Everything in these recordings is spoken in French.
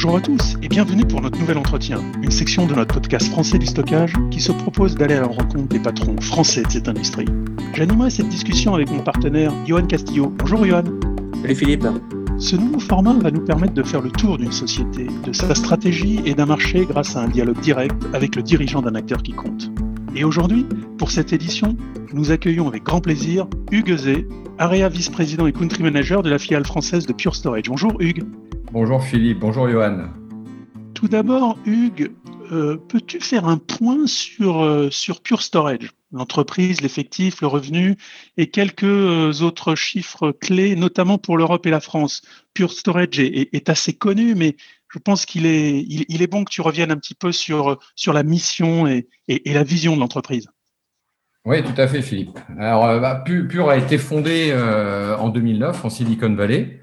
Bonjour à tous et bienvenue pour notre nouvel entretien, une section de notre podcast français du stockage qui se propose d'aller à la rencontre des patrons français de cette industrie. J'animerai cette discussion avec mon partenaire Johan Castillo. Bonjour Johan. Salut Philippe. Ce nouveau format va nous permettre de faire le tour d'une société, de sa stratégie et d'un marché grâce à un dialogue direct avec le dirigeant d'un acteur qui compte. Et aujourd'hui, pour cette édition, nous accueillons avec grand plaisir Hugues Zé, Area vice-président et country manager de la filiale française de Pure Storage. Bonjour Hugues. Bonjour Philippe, bonjour Johan. Tout d'abord, Hugues, euh, peux-tu faire un point sur, euh, sur Pure Storage, l'entreprise, l'effectif, le revenu et quelques euh, autres chiffres clés, notamment pour l'Europe et la France? Pure Storage est, assez connu, mais je pense qu'il est, il, est bon que tu reviennes un petit peu sur, sur la mission et, et, la vision de l'entreprise. Oui, tout à fait, Philippe. Alors, bah, Pure a été fondée en 2009 en Silicon Valley.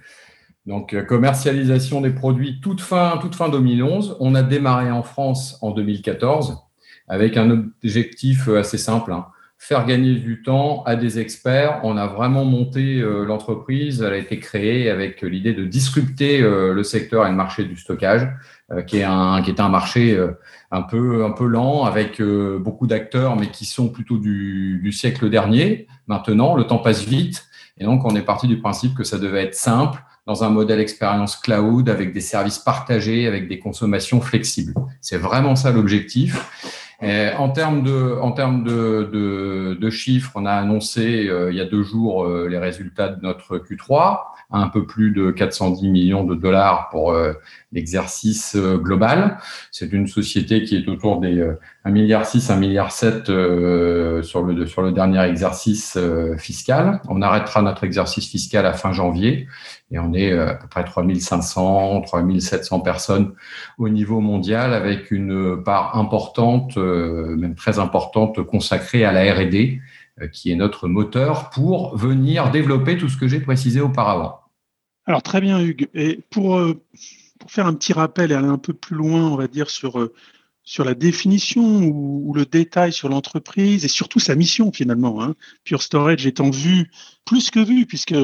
Donc, euh, commercialisation des produits toute fin, toute fin 2011. On a démarré en France en 2014 avec un objectif euh, assez simple, hein. faire gagner du temps à des experts. On a vraiment monté euh, l'entreprise. Elle a été créée avec l'idée de disrupter le secteur et le marché du stockage, qui, est un, qui est un marché un peu, un peu lent, avec beaucoup d'acteurs, mais qui sont plutôt du, du siècle dernier. Maintenant, le temps passe vite. Et donc, on est parti du principe que ça devait être simple, dans un modèle expérience cloud avec des services partagés, avec des consommations flexibles. C'est vraiment ça l'objectif. En termes de, en termes de, de, chiffres, on a annoncé euh, il y a deux jours euh, les résultats de notre Q3 un peu plus de 410 millions de dollars pour euh, l'exercice euh, global. C'est une société qui est autour des 1,6 euh, milliard 6, 1 milliard 7 sur le sur le dernier exercice fiscal. On arrêtera notre exercice fiscal à fin janvier et on est à peu près 3500, 3700 personnes au niveau mondial avec une part importante, même très importante, consacrée à la R&D euh, qui est notre moteur pour venir développer tout ce que j'ai précisé auparavant. Alors très bien Hugues. Et pour, euh, pour, faire un petit rappel et aller un peu plus loin, on va dire, sur, euh, sur la définition ou, le détail sur l'entreprise et surtout sa mission finalement. Hein. Pure Storage étant vu, plus que vu, puisque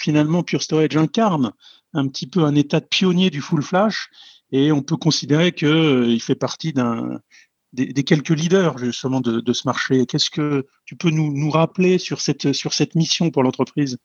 finalement Pure Storage incarne un petit peu un état de pionnier du full flash et on peut considérer qu'il fait partie d'un des, quelques leaders justement de, de ce marché. Qu'est-ce que tu peux nous, nous, rappeler sur cette, sur cette mission pour l'entreprise?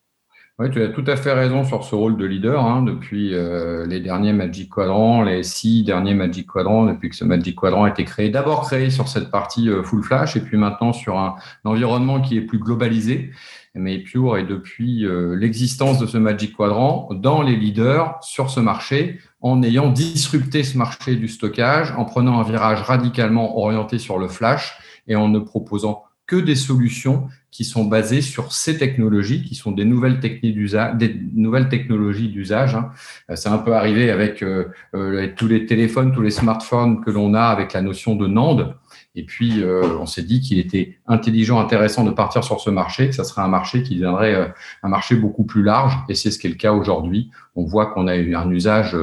Oui, tu as tout à fait raison sur ce rôle de leader. Hein, depuis euh, les derniers Magic Quadrant, les six derniers Magic Quadrant, depuis que ce Magic Quadrant a été créé, d'abord créé sur cette partie euh, full flash et puis maintenant sur un, environnement qui est plus globalisé. Mais Pure est depuis euh, l'existence de ce Magic Quadrant dans les leaders sur ce marché en ayant disrupté ce marché du stockage, en prenant un virage radicalement orienté sur le flash et en ne proposant que des solutions qui sont basées sur ces technologies, qui sont des nouvelles techniques d'usage, des nouvelles technologies d'usage. Hein. C'est un peu arrivé avec euh, euh, tous les téléphones, tous les smartphones que l'on a avec la notion de NAND. Et puis, euh, on s'est dit qu'il était intelligent, intéressant de partir sur ce marché, que ça serait un marché qui deviendrait un marché beaucoup plus large. Et c'est ce qui est le cas aujourd'hui. On voit qu'on a eu un usage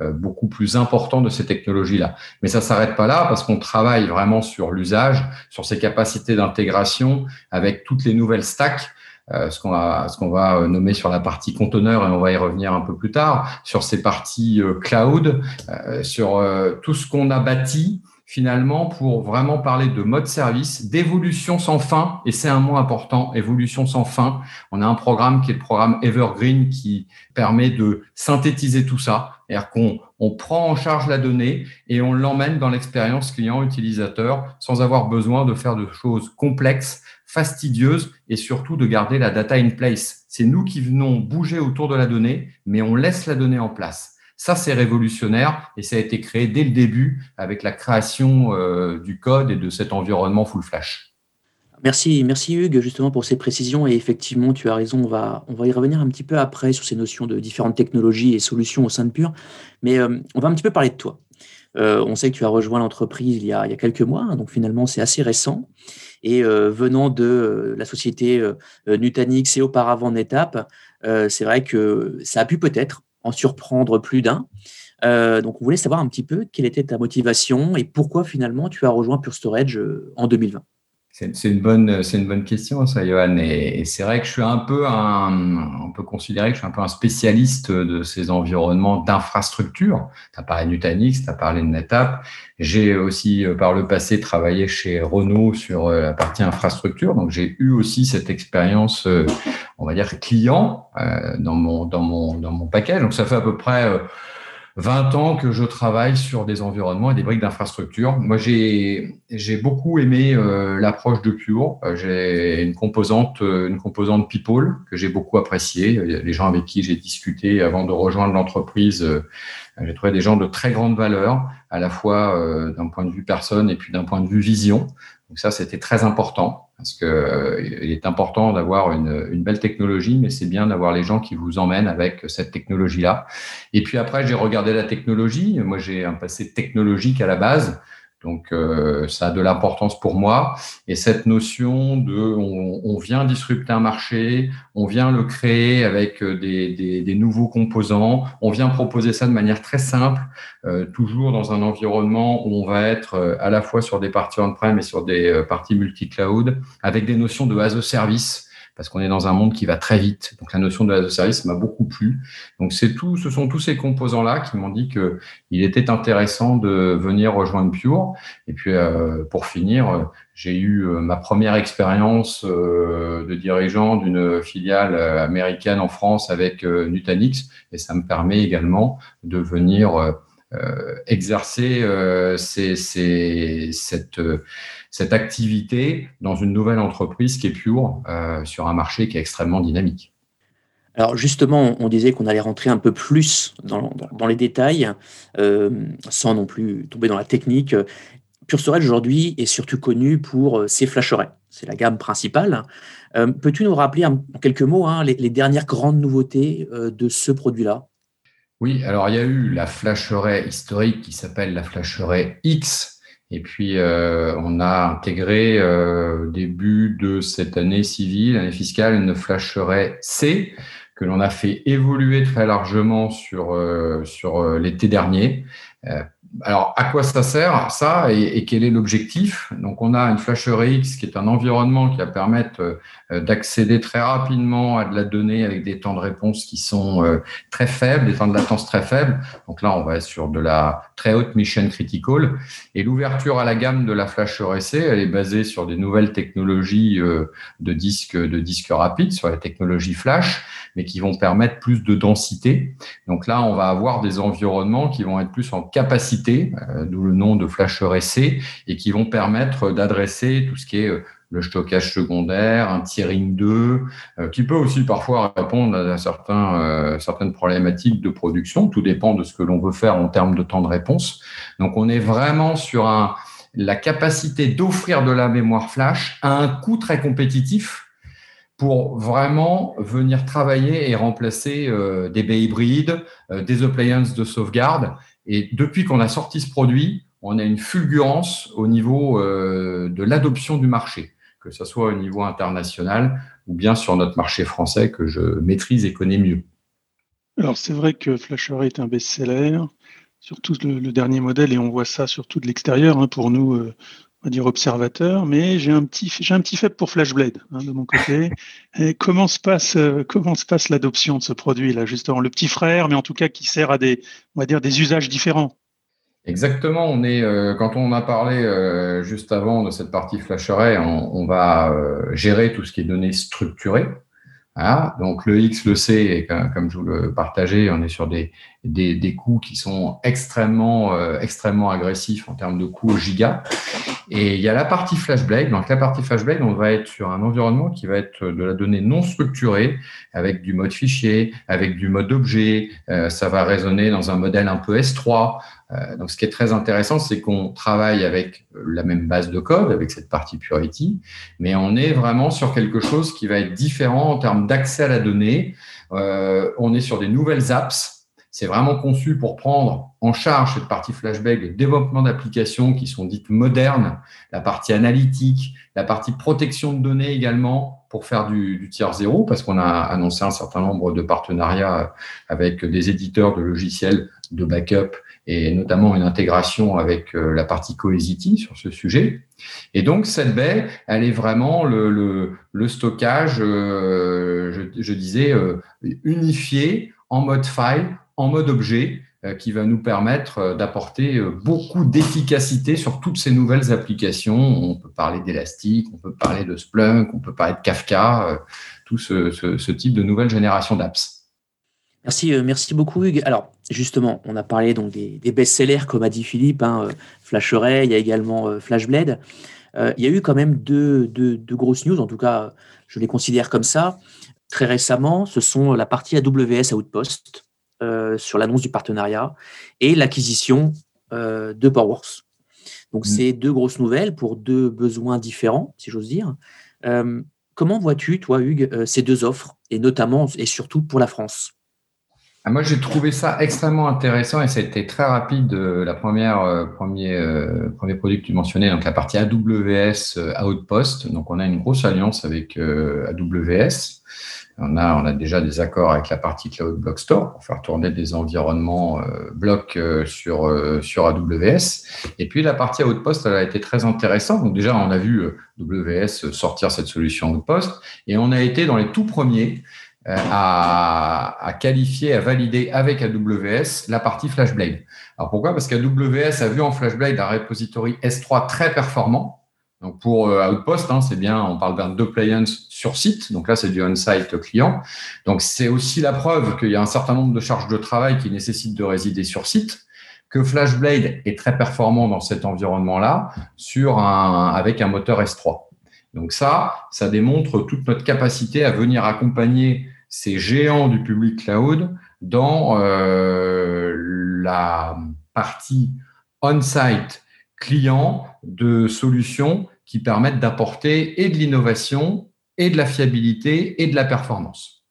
euh, beaucoup plus important de ces technologies-là. Mais ça s'arrête pas là parce qu'on travaille vraiment sur l'usage, sur ses capacités d'intégration avec toutes les nouvelles stacks. Euh, ce qu'on va, nommer sur la partie conteneur et on va y revenir un peu plus tard, sur ces parties euh, cloud, sur tout ce qu'on a bâti finalement pour vraiment parler de mode service, d'évolution sans fin, et c'est un mot important, évolution sans fin. On a un programme qui est le programme Evergreen qui permet de synthétiser tout ça, c'est-à-dire qu'on on prend en charge la donnée et on l'emmène dans l'expérience client-utilisateur sans avoir besoin de faire de choses complexes, fastidieuses et surtout de garder la data in place. C'est nous qui venons bouger autour de la donnée, mais on laisse la donnée en place. Ça, c'est révolutionnaire et ça a été créé dès le début avec la création euh, du code et de cet environnement full flash. Merci, merci Hugues, justement pour ces précisions. Et effectivement, tu as raison, on va, on va y revenir un petit peu après sur ces notions de différentes technologies et solutions au sein de Pure. Mais euh, on va un petit peu parler de toi. Euh, on sait que tu as rejoint l'entreprise il, y a, quelques mois, hein, donc finalement c'est assez récent. Et venant de la société Nutanix et auparavant Netapp, c'est vrai que ça a pu peut-être en surprendre plus d'un. Euh, donc, on voulait savoir un petit peu quelle était ta motivation et pourquoi finalement tu as rejoint Pure Storage euh, en 2020. C'est une bonne, c'est une bonne question, ça, Johan. Et, c'est vrai que je suis un peu un, on peut considérer que je suis un peu un spécialiste de ces environnements d'infrastructure. Tu as parlé de Nutanix, tu as parlé de NetApp. J'ai aussi, euh, par le passé, travaillé chez Renault sur euh, la partie infrastructure. Donc, j'ai eu aussi cette expérience, euh, on va dire, client dans mon, dans mon, dans mon paquet. Donc, ça fait à peu près 20 ans que je travaille sur des environnements et des briques d'infrastructure. Moi, j'ai beaucoup aimé euh, l'approche de Pure. Euh, j'ai une composante, euh, une composante people que j'ai beaucoup appréciée. Les gens avec qui j'ai discuté avant de rejoindre l'entreprise, j'ai trouvé des gens de très grande valeur, à la fois d'un point de vue personne et puis d'un point de vue vision. Donc ça, c'était très important parce que euh, il est important d'avoir une, une, belle technologie, mais c'est bien d'avoir les gens qui vous emmènent avec cette technologie-là. Et puis après, j'ai regardé la technologie. Moi, j'ai un passé technologique à la base. Donc, euh, ça a de l'importance pour moi. Et cette notion de, on, vient disrupter un marché, on vient le créer avec euh, des, nouveaux composants, on vient proposer ça de manière très simple, euh, toujours dans un environnement où on va être euh, à la fois sur des parties on-prem et sur des parties multi-cloud, avec des notions de as a service parce qu'on est dans un monde qui va très vite. Donc la notion de as service m'a beaucoup plu. Donc c'est tout, ce sont tous ces composants-là qui m'ont dit que il était intéressant de venir rejoindre Pure. Et puis euh, pour finir, j'ai eu euh, ma première expérience euh, de dirigeant d'une filiale américaine en France avec Nutanix, et ça me permet également de venir exercer ces, ces, cette cette activité dans une nouvelle entreprise qui est pure euh, sur un marché qui est extrêmement dynamique. Alors justement, on disait qu'on allait rentrer un peu plus dans, les détails, euh, sans non plus tomber dans la technique. Pure Storage aujourd'hui est surtout connu pour euh, ses flasherets. C'est la gamme principale. Peux-tu nous rappeler en quelques mots hein, les, les, dernières grandes nouveautés de ce produit-là? Oui, alors il y a eu la flasheret historique qui s'appelle la flasheret X, et puis, euh, on a intégré euh, début de cette année civile, année fiscale, une flasherait C que l'on a fait évoluer très largement sur, euh, sur l'été dernier alors, à quoi ça sert ça et, quel est l'objectif? Donc, on a une Flasher X qui est un environnement qui va permettre euh, d'accéder très rapidement à de la donnée avec des temps de réponse qui sont euh, très faibles, des temps de latence très faibles. Donc là, on va être sur de la très haute mission critical. Et l'ouverture à la gamme de la Flasher SC, elle est basée sur des nouvelles technologies euh, de disques de disques rapides, sur la technologie flash, mais qui vont permettre plus de densité. Donc là, on va avoir des environnements qui vont être plus en capacité euh, d'où le nom de flasher SC, et qui vont permettre d'adresser tout ce qui est euh, le stockage secondaire, un tiering 2, euh, qui peut aussi parfois répondre à certains, certaines problématiques de production. Tout dépend de ce que l'on veut faire en termes de temps de réponse. Donc, on est vraiment sur la capacité d'offrir de la mémoire flash à un coût très compétitif pour vraiment venir travailler et remplacer des baies hybrides, des appliances de sauvegarde et depuis qu'on a sorti ce produit, on a une fulgurance au niveau euh, de l'adoption du marché, que ce soit au niveau international ou bien sur notre marché français que je maîtrise et connais mieux. Alors c'est vrai que Flasher est un best-seller, surtout le, dernier modèle, et on voit ça surtout de l'extérieur hein, pour nous, euh, on va dire observateurs, mais j'ai un petit, j'ai un petit faible pour Flashblade hein, de mon côté. Et comment se passe, euh, comment se passe l'adoption de ce produit là, justement, le petit frère, mais en tout cas qui sert à des, on va dire, des usages différents. Exactement. On est, euh, quand on a parlé euh, juste avant de cette partie Flasheret, on, on va gérer tout ce qui est données structurées. Donc le X, le C, comme je vous le partageais, on est sur des, des, des coûts qui sont extrêmement, euh, extrêmement agressifs en termes de coûts au giga. Et il y a la partie FlashBlade. Donc la partie FlashBlade, on va être sur un environnement qui va être de la donnée non structurée, avec du mode fichier, avec du mode objet. Euh, ça va résonner dans un modèle un peu S3. Euh, donc, ce qui est très intéressant, c'est qu'on travaille avec la même base de code, avec cette partie Purity, mais on est vraiment sur quelque chose qui va être différent en termes d'accès à la donnée. Euh, on est sur des nouvelles apps. C'est vraiment conçu pour prendre en charge cette partie flashback, le développement d'applications qui sont dites modernes, la partie analytique, la partie protection de données également pour faire du, du tiers zéro, parce qu'on a annoncé un certain nombre de partenariats avec des éditeurs de logiciels de backup et notamment une intégration avec la partie Cohesity sur ce sujet. Et donc, cette baie, elle est vraiment le, stockage, je, disais, unifié en mode file, en mode objet, euh, qui va nous permettre euh, d'apporter euh, beaucoup d'efficacité sur toutes ces nouvelles applications. On peut parler d'Elastic, on peut parler de Splunk, on peut parler de Kafka, tout ce, type de nouvelle génération d'apps. Merci, merci beaucoup Hugues. Alors justement, on a parlé donc des, best-sellers comme a dit Philippe, hein, FlashArray, il y a également FlashBlade. il y a eu quand même deux, deux, grosses news, en tout cas je les considère comme ça. Très récemment, ce sont la partie AWS Outpost euh, sur l'annonce du partenariat et l'acquisition euh, de Powerworks. Donc, mm. c'est deux grosses nouvelles pour deux besoins différents, si j'ose dire. Euh, comment vois-tu, toi, Hugues, ces deux offres, et notamment et surtout pour la France? Ah, moi, j'ai trouvé ça extrêmement intéressant et ça a été très rapide. la première, premier, premier produit que tu mentionnais, donc la partie AWS Outpost. Donc, on a une grosse alliance avec AWS. On a, déjà des accords avec la partie Cloud Block Store pour faire tourner des environnements euh, blocs euh, sur, euh, sur AWS. Et puis la partie Outpost, elle a été très intéressante. Donc déjà, on a vu AWS sortir cette solution Outpost et on a été dans les tout premiers à, à, qualifier, à valider avec AWS la partie FlashBlade. Alors pourquoi? Parce qu'AWS a vu en FlashBlade un repository S3 très performant donc pour euh, Outpost, hein, c'est bien, on parle d'un deployance sur site. Donc là, c'est du on-site client. Donc c'est aussi la preuve qu'il y a un certain nombre de charges de travail qui nécessitent de résider sur site, que FlashBlade est très performant dans cet environnement-là, sur un avec un moteur S3. Donc ça, ça démontre toute notre capacité à venir accompagner ces géants du public cloud dans euh, la partie on-site client de solutions qui permettent d'apporter et de l'innovation, et de la fiabilité, et de la performance.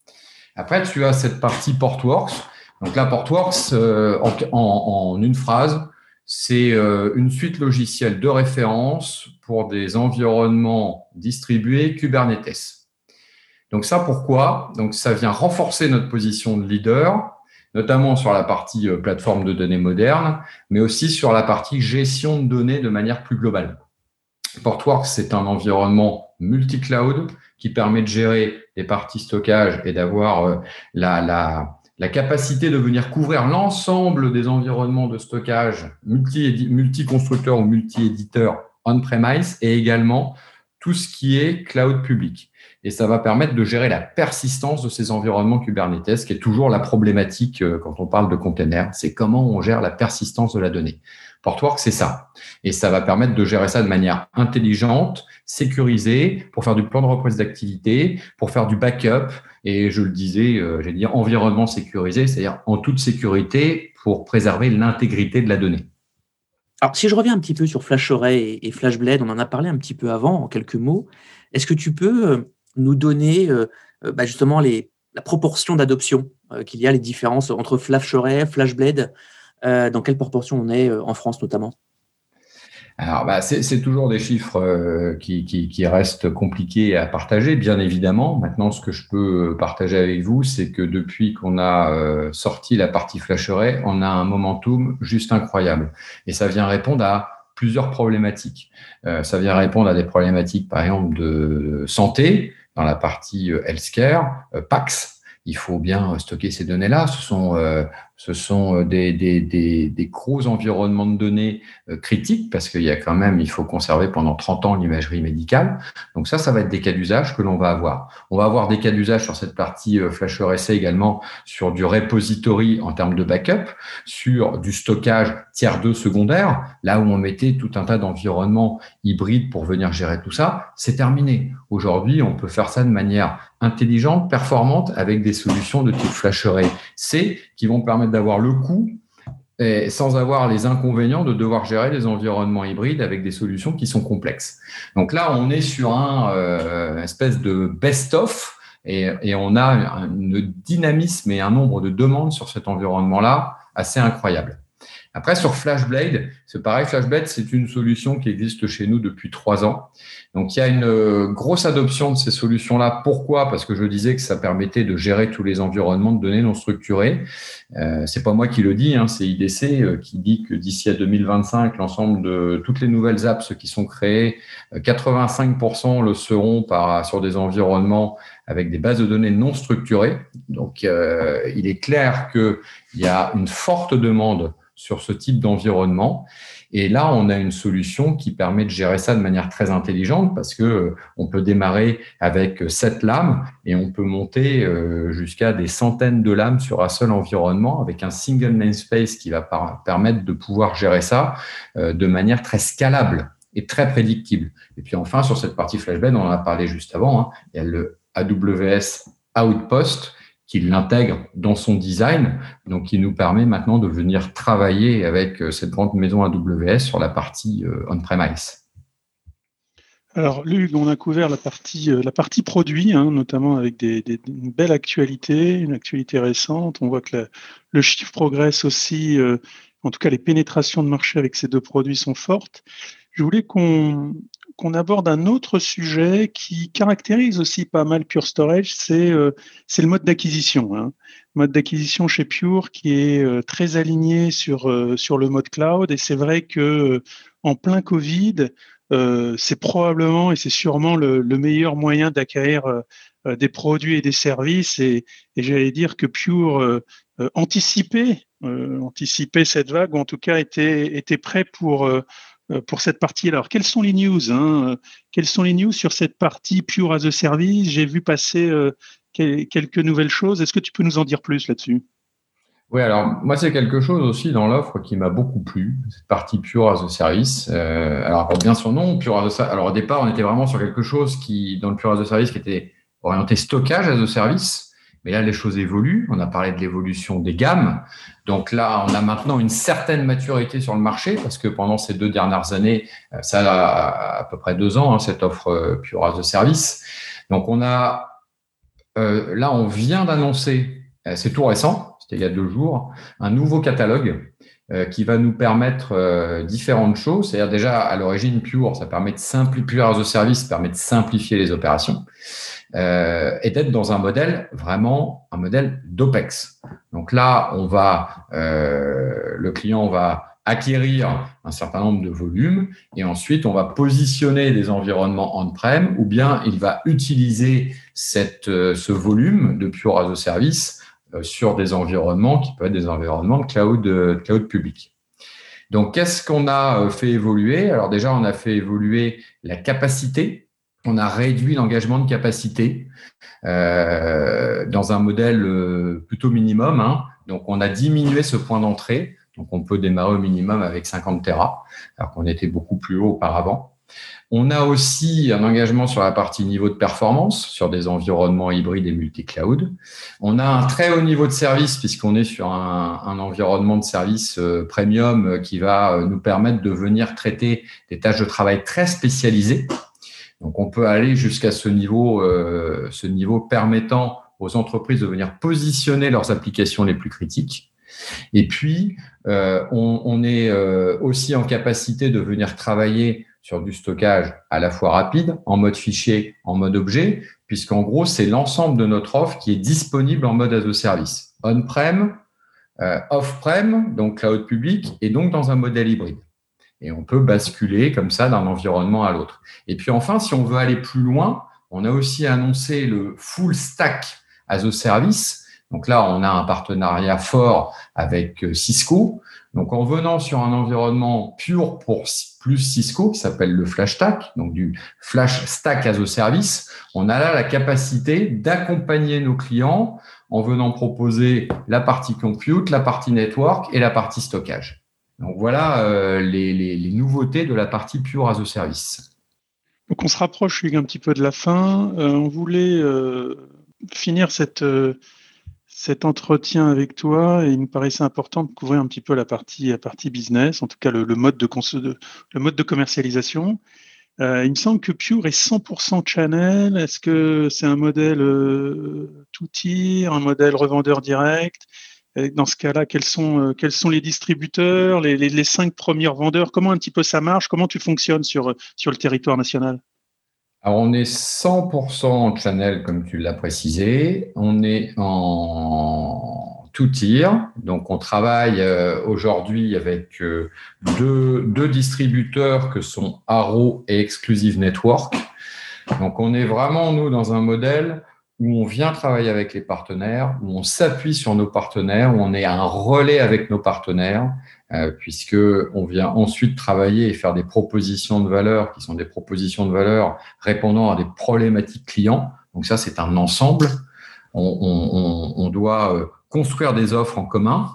Après, tu as cette partie Portworx. Donc là, Portworx, euh, en, une phrase, c'est euh, une suite logicielle de référence pour des environnements distribués Kubernetes. Donc ça, pourquoi? Donc ça vient renforcer notre position de leader notamment sur la partie euh, plateforme de données moderne, mais aussi sur la partie gestion de données de manière plus globale. Portworx, c'est un environnement multi-cloud qui permet de gérer des parties stockage et d'avoir euh, la, la, la, capacité de venir couvrir l'ensemble des environnements de stockage multi-constructeurs ou multi-éditeurs on-premise et également tout ce qui est cloud public et ça va permettre de gérer la persistance de ces environnements Kubernetes, qui est toujours la problématique euh, quand on parle de containers, c'est comment on gère la persistance de la donnée. Portworx, c'est ça. Et ça va permettre de gérer ça de manière intelligente, sécurisée, pour faire du plan de reprise d'activité, pour faire du backup, et je le disais, euh, j'ai dit environnement sécurisé, c'est-à-dire en toute sécurité pour préserver l'intégrité de la donnée. Alors, si je reviens un petit peu sur FlashArray et FlashBlade, on en a parlé un petit peu avant, en quelques mots. Est-ce que tu peux euh, nous donner euh, euh, bah, justement les, la proportion d'adoption euh, qu'il y a, les différences entre FlashArray, FlashBlade, dans quelle proportion on est en France notamment alors, bah, c'est toujours des chiffres qui, restent compliqués à partager, bien évidemment. Maintenant, ce que je peux partager avec vous, c'est que depuis qu'on a sorti la partie FlashArray, on a un momentum juste incroyable. Et ça vient répondre à plusieurs problématiques. ça vient répondre à des problématiques, par exemple, de santé, dans la partie euh, healthcare, euh, PAX, il faut bien stocker ces données-là. Ce sont euh, ce sont euh, des, gros environnements de données euh, critiques parce qu'il y a quand même, il faut conserver pendant 30 ans l'imagerie médicale. Donc ça, ça va être des cas d'usage que l'on va avoir. On va avoir des cas d'usage sur cette partie euh, FlashRSA également sur du repository en termes de backup, sur du stockage tiers 2 secondaire, là où on mettait tout un tas d'environnements hybrides pour venir gérer tout ça. C'est terminé. Aujourd'hui, on peut faire ça de manière intelligente, performante avec des solutions de type FlashArray-C qui vont permettre d'avoir le coût sans avoir les inconvénients de devoir gérer des environnements hybrides avec des solutions qui sont complexes. Donc là, on est sur un euh, espèce de best-of et, on a un dynamisme et un nombre de demandes sur cet environnement-là assez incroyable. Après, sur FlashBlade, c'est pareil. FlashBlade, c'est une solution qui existe chez nous depuis trois ans. Donc, il y a une euh, grosse adoption de ces solutions-là. Pourquoi? Parce que je disais que ça permettait de gérer tous les environnements de données non structurés. Euh, c'est pas moi qui le dis, hein, c'est IDC euh, qui dit que d'ici à 2025, l'ensemble de toutes les nouvelles apps qui sont créées, 85% le seront par, sur des environnements avec des bases de données non structurées. Donc, il est clair qu'il y a une forte demande sur ce type d'environnement. Et là, on a une solution qui permet de gérer ça de manière très intelligente parce que euh, on peut démarrer avec sept lames et on peut monter euh, jusqu'à des centaines de lames sur un seul environnement avec un single namespace qui va permettre de pouvoir gérer ça euh, de manière très scalable et très prédictible. Et puis enfin, sur cette partie Flashbed, on en a parlé juste avant, hein, il y a le AWS Outpost qui l'intègre dans son design, donc qui nous permet maintenant de venir travailler avec euh, cette grande maison AWS sur la partie euh, on-premise. Alors, Luc, on a couvert la partie, euh, produit, hein, notamment avec des, une belle actualité, une actualité récente. On voit que le chiffre progresse aussi, en tout cas les pénétrations de marché avec ces deux produits sont fortes. Je voulais qu'on qu'on aborde un autre sujet qui caractérise aussi pas mal Pure Storage, c'est euh, le mode d'acquisition. Hein. Mode d'acquisition chez Pure qui est euh, très aligné sur, euh, sur le mode cloud. Et c'est vrai que en plein Covid, c'est probablement et c'est sûrement le, meilleur moyen d'acquérir des produits et des services. Et, et j'allais dire que Pure anticipait, anticipait cette vague, ou en tout cas était, était prêt pour pour cette partie. Alors, quelles sont les news hein Quelles sont les news sur cette partie Pure as a Service? J'ai vu passer euh, quelques nouvelles choses. Est-ce que tu peux nous en dire plus là-dessus? Oui, alors moi c'est quelque chose aussi dans l'offre qui m'a beaucoup plu, cette partie Pure as a Service. Euh, alors pour bien son nom, Pure as a Service. Alors au départ, on était vraiment sur quelque chose qui, dans le Pure as a Service, qui était orienté stockage as a Service. Mais là, les choses évoluent. On a parlé de l'évolution des gammes. Donc là, on a maintenant une certaine maturité sur le marché parce que pendant ces deux dernières années, euh, ça a à peu près deux ans, hein, cette offre euh, Pure as a Service. Donc on a, euh, là, on vient d'annoncer, c'est tout récent, c'était il y a deux jours, un nouveau catalogue qui va nous permettre différentes choses. C'est-à-dire déjà, à l'origine, Pure, ça permet de simplifier, Pure as a Service permet de simplifier les opérations euh, et d'être dans un modèle vraiment un modèle d'OPEX. Donc là, on va, euh, le client va acquérir un certain nombre de volumes et ensuite on va positionner des environnements on-prem ou bien il va utiliser cette, euh, ce volume de Pure as Service euh, sur des environnements qui peuvent être des environnements cloud, de cloud public. Donc, qu'est-ce qu'on a fait évoluer? Alors déjà, on a fait évoluer la capacité on a réduit l'engagement de capacité euh, dans un modèle euh, plutôt minimum. Hein. Donc, on a diminué ce point d'entrée. Donc, on peut démarrer au minimum avec 50 Tera, alors qu'on était beaucoup plus haut auparavant. On a aussi un engagement sur la partie niveau de performance, sur des environnements hybrides et multi-cloud. On a un très haut niveau de service, puisqu'on est sur un, environnement de service euh, premium qui va nous permettre de venir traiter des tâches de travail très spécialisées donc on peut aller jusqu'à ce niveau, euh, ce niveau permettant aux entreprises de venir positionner leurs applications les plus critiques. Et puis, euh, on, est euh, aussi en capacité de venir travailler sur du stockage à la fois rapide, en mode fichier, en mode objet, puisqu'en gros, c'est l'ensemble de notre offre qui est disponible en mode as a service, on-prem, off-prem, donc cloud public, et donc dans un modèle hybride. Et on peut basculer comme ça d'un environnement à l'autre. Et puis enfin, si on veut aller plus loin, on a aussi annoncé le full stack as a service. Donc là, on a un partenariat fort avec euh, Cisco. Donc en venant sur un environnement pur pour plus Cisco qui s'appelle le Flash Stack, donc du Flash Stack as a service, on a là la capacité d'accompagner nos clients en venant proposer la partie compute, la partie network et la partie stockage. Donc voilà euh, les, nouveautés de la partie Pure as a Service. Donc on se rapproche un petit peu de la fin. Euh, on voulait euh, finir cet entretien avec toi et il nous paraissait important de couvrir un petit peu la partie, business, en tout cas le, mode, de, commercialisation. il me semble que Pure est 100% channel. Est-ce que c'est un modèle tout tir, un modèle revendeur direct? Dans ce cas-là, quels sont, quels sont les distributeurs, les, les, cinq premiers vendeurs? Comment un petit peu ça marche? Comment tu fonctionnes sur, sur le territoire national? Alors, on est 100% en channel, comme tu l'as précisé. On est en tout tir. Donc, on travaille euh, aujourd'hui avec euh, deux, deux, distributeurs que sont Arrow et Exclusive Network. Donc, on est vraiment, nous, dans un modèle où on vient travailler avec les partenaires, où on s'appuie sur nos partenaires, où on est un relais avec nos partenaires, euh, puisque on vient ensuite travailler et faire des propositions de valeur qui sont des propositions de valeur répondant à des problématiques clients. Donc ça, c'est un ensemble. On, doit euh, construire des offres en commun.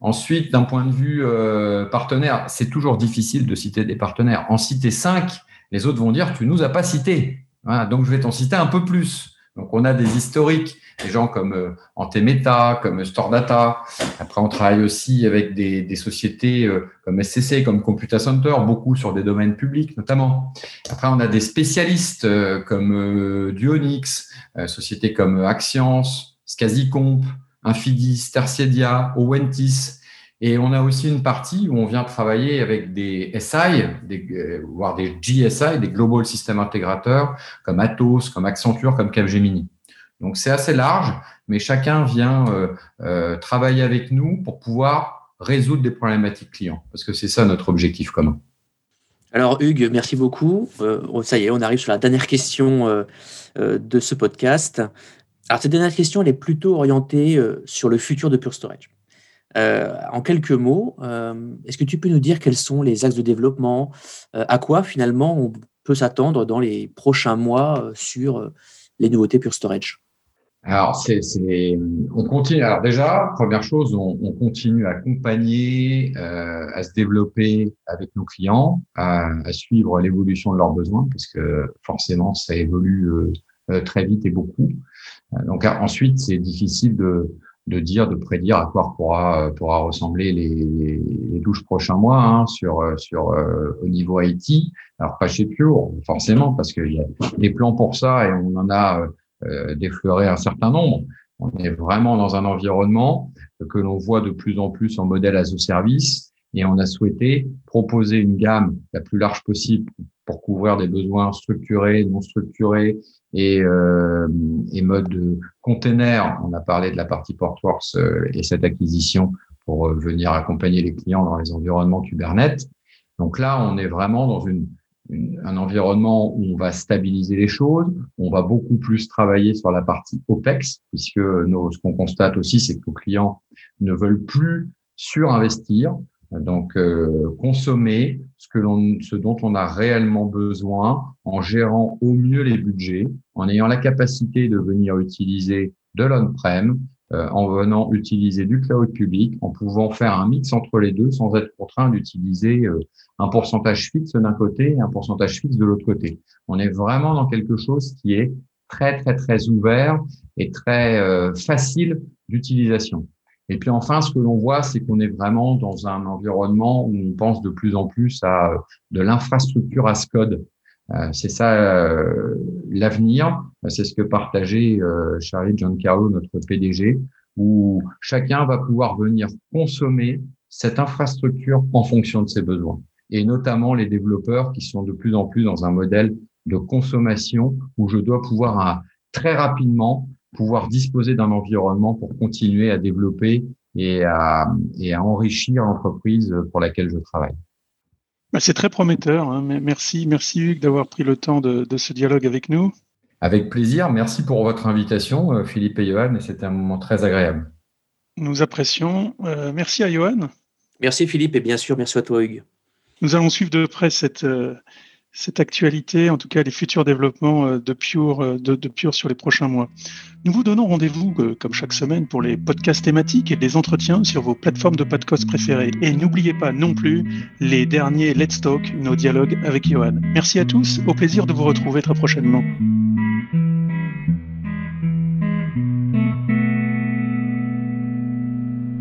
Ensuite, d'un point de vue euh, partenaire, c'est toujours difficile de citer des partenaires. En citer cinq, les autres vont dire tu nous as pas cité. Voilà, donc je vais t'en citer un peu plus. Donc, on a des historiques, des gens comme euh, Antemeta, comme Stordata. Après, on travaille aussi avec des, sociétés euh, comme SCC, comme Computa Center, beaucoup sur des domaines publics notamment. Après, on a des spécialistes euh, comme Dionix, sociétés comme Axience, Scasicomp, Infidis, Terciedia, Owentis. Et on a aussi une partie où on vient travailler avec des SI, euh, voire des GSI, des Global System Integrateurs, comme Atos, comme Accenture, comme Capgemini. Donc c'est assez large, mais chacun vient euh, euh, travailler avec nous pour pouvoir résoudre des problématiques clients, parce que c'est ça notre objectif commun. Alors Hugues, merci beaucoup. ça y est, on arrive sur la dernière question de ce podcast. Alors cette dernière question, elle est plutôt orientée sur le futur de Pure Storage. Euh, en quelques mots, euh, est-ce que tu peux nous dire quels sont les axes de développement euh, À quoi finalement on peut s'attendre dans les prochains mois sur les nouveautés Pure Storage? Alors, on continue. Alors déjà, première chose, on, continue à accompagner, à se développer avec nos clients, à, suivre l'évolution de leurs besoins, parce que forcément, ça évolue très vite et beaucoup. donc ensuite, c'est difficile de, de dire, de prédire à quoi pourra, pourra ressembler les, les 12 prochains mois hein, sur, sur, euh, au niveau IT. Alors, pas chez Pure, forcément, parce qu'il y a des plans pour ça et on en a euh, défleuré un certain nombre. On est vraiment dans un environnement que l'on voit de plus en plus en modèle as a service et on a souhaité proposer une gamme la plus large possible pour couvrir des besoins structurés, non structurés et, euh, et mode de container. On a parlé de la partie Portworx euh, et cette acquisition pour euh, venir accompagner les clients dans les environnements Kubernetes. Donc là, on est vraiment dans un environnement où on va stabiliser les choses. On va beaucoup plus travailler sur la partie OPEX, puisque nos, ce qu'on constate aussi, c'est que nos clients ne veulent plus surinvestir. Donc, euh, consommer ce, que l'on, dont on a réellement besoin en gérant au mieux les budgets, en ayant la capacité de venir utiliser de l'on-prem, euh, en venant utiliser du cloud public, en pouvant faire un mix entre les deux sans être contraint d'utiliser euh, un pourcentage fixe d'un côté et un pourcentage fixe de l'autre côté. On est vraiment dans quelque chose qui est très, très, très ouvert et très facile d'utilisation. Et puis enfin, ce que l'on voit, c'est qu'on est vraiment dans un environnement où on pense de plus en plus à de l'infrastructure as code. Euh, c'est ça euh, l'avenir. C'est ce que partageait euh, Charlie Giancarlo, notre PDG, où chacun va pouvoir venir consommer cette infrastructure en fonction de ses besoins. Et notamment les développeurs qui sont de plus en plus dans un modèle de consommation où je dois pouvoir très rapidement pouvoir disposer d'un environnement pour continuer à développer et à, et à enrichir l'entreprise pour laquelle je travaille. Bah, c'est très prometteur. Hein. Merci, merci Hugues d'avoir pris le temps de, de, ce dialogue avec nous. Avec plaisir. Merci pour votre invitation, euh, Philippe et Johan. C'était un moment très agréable. Nous apprécions. Euh, merci à Johan. Merci Philippe et bien sûr merci à toi Hugues. Nous allons suivre de près cette, euh, cette actualité, en tout cas les futurs développements euh, de Pure, euh, de, Pure sur les prochains mois. Nous vous donnons rendez-vous, euh, comme chaque semaine, pour les podcasts thématiques et des entretiens sur vos plateformes de podcast préférées. Et n'oubliez pas non plus les derniers Let's Talk, nos dialogues avec Johan. Merci à tous, au plaisir de vous retrouver très prochainement.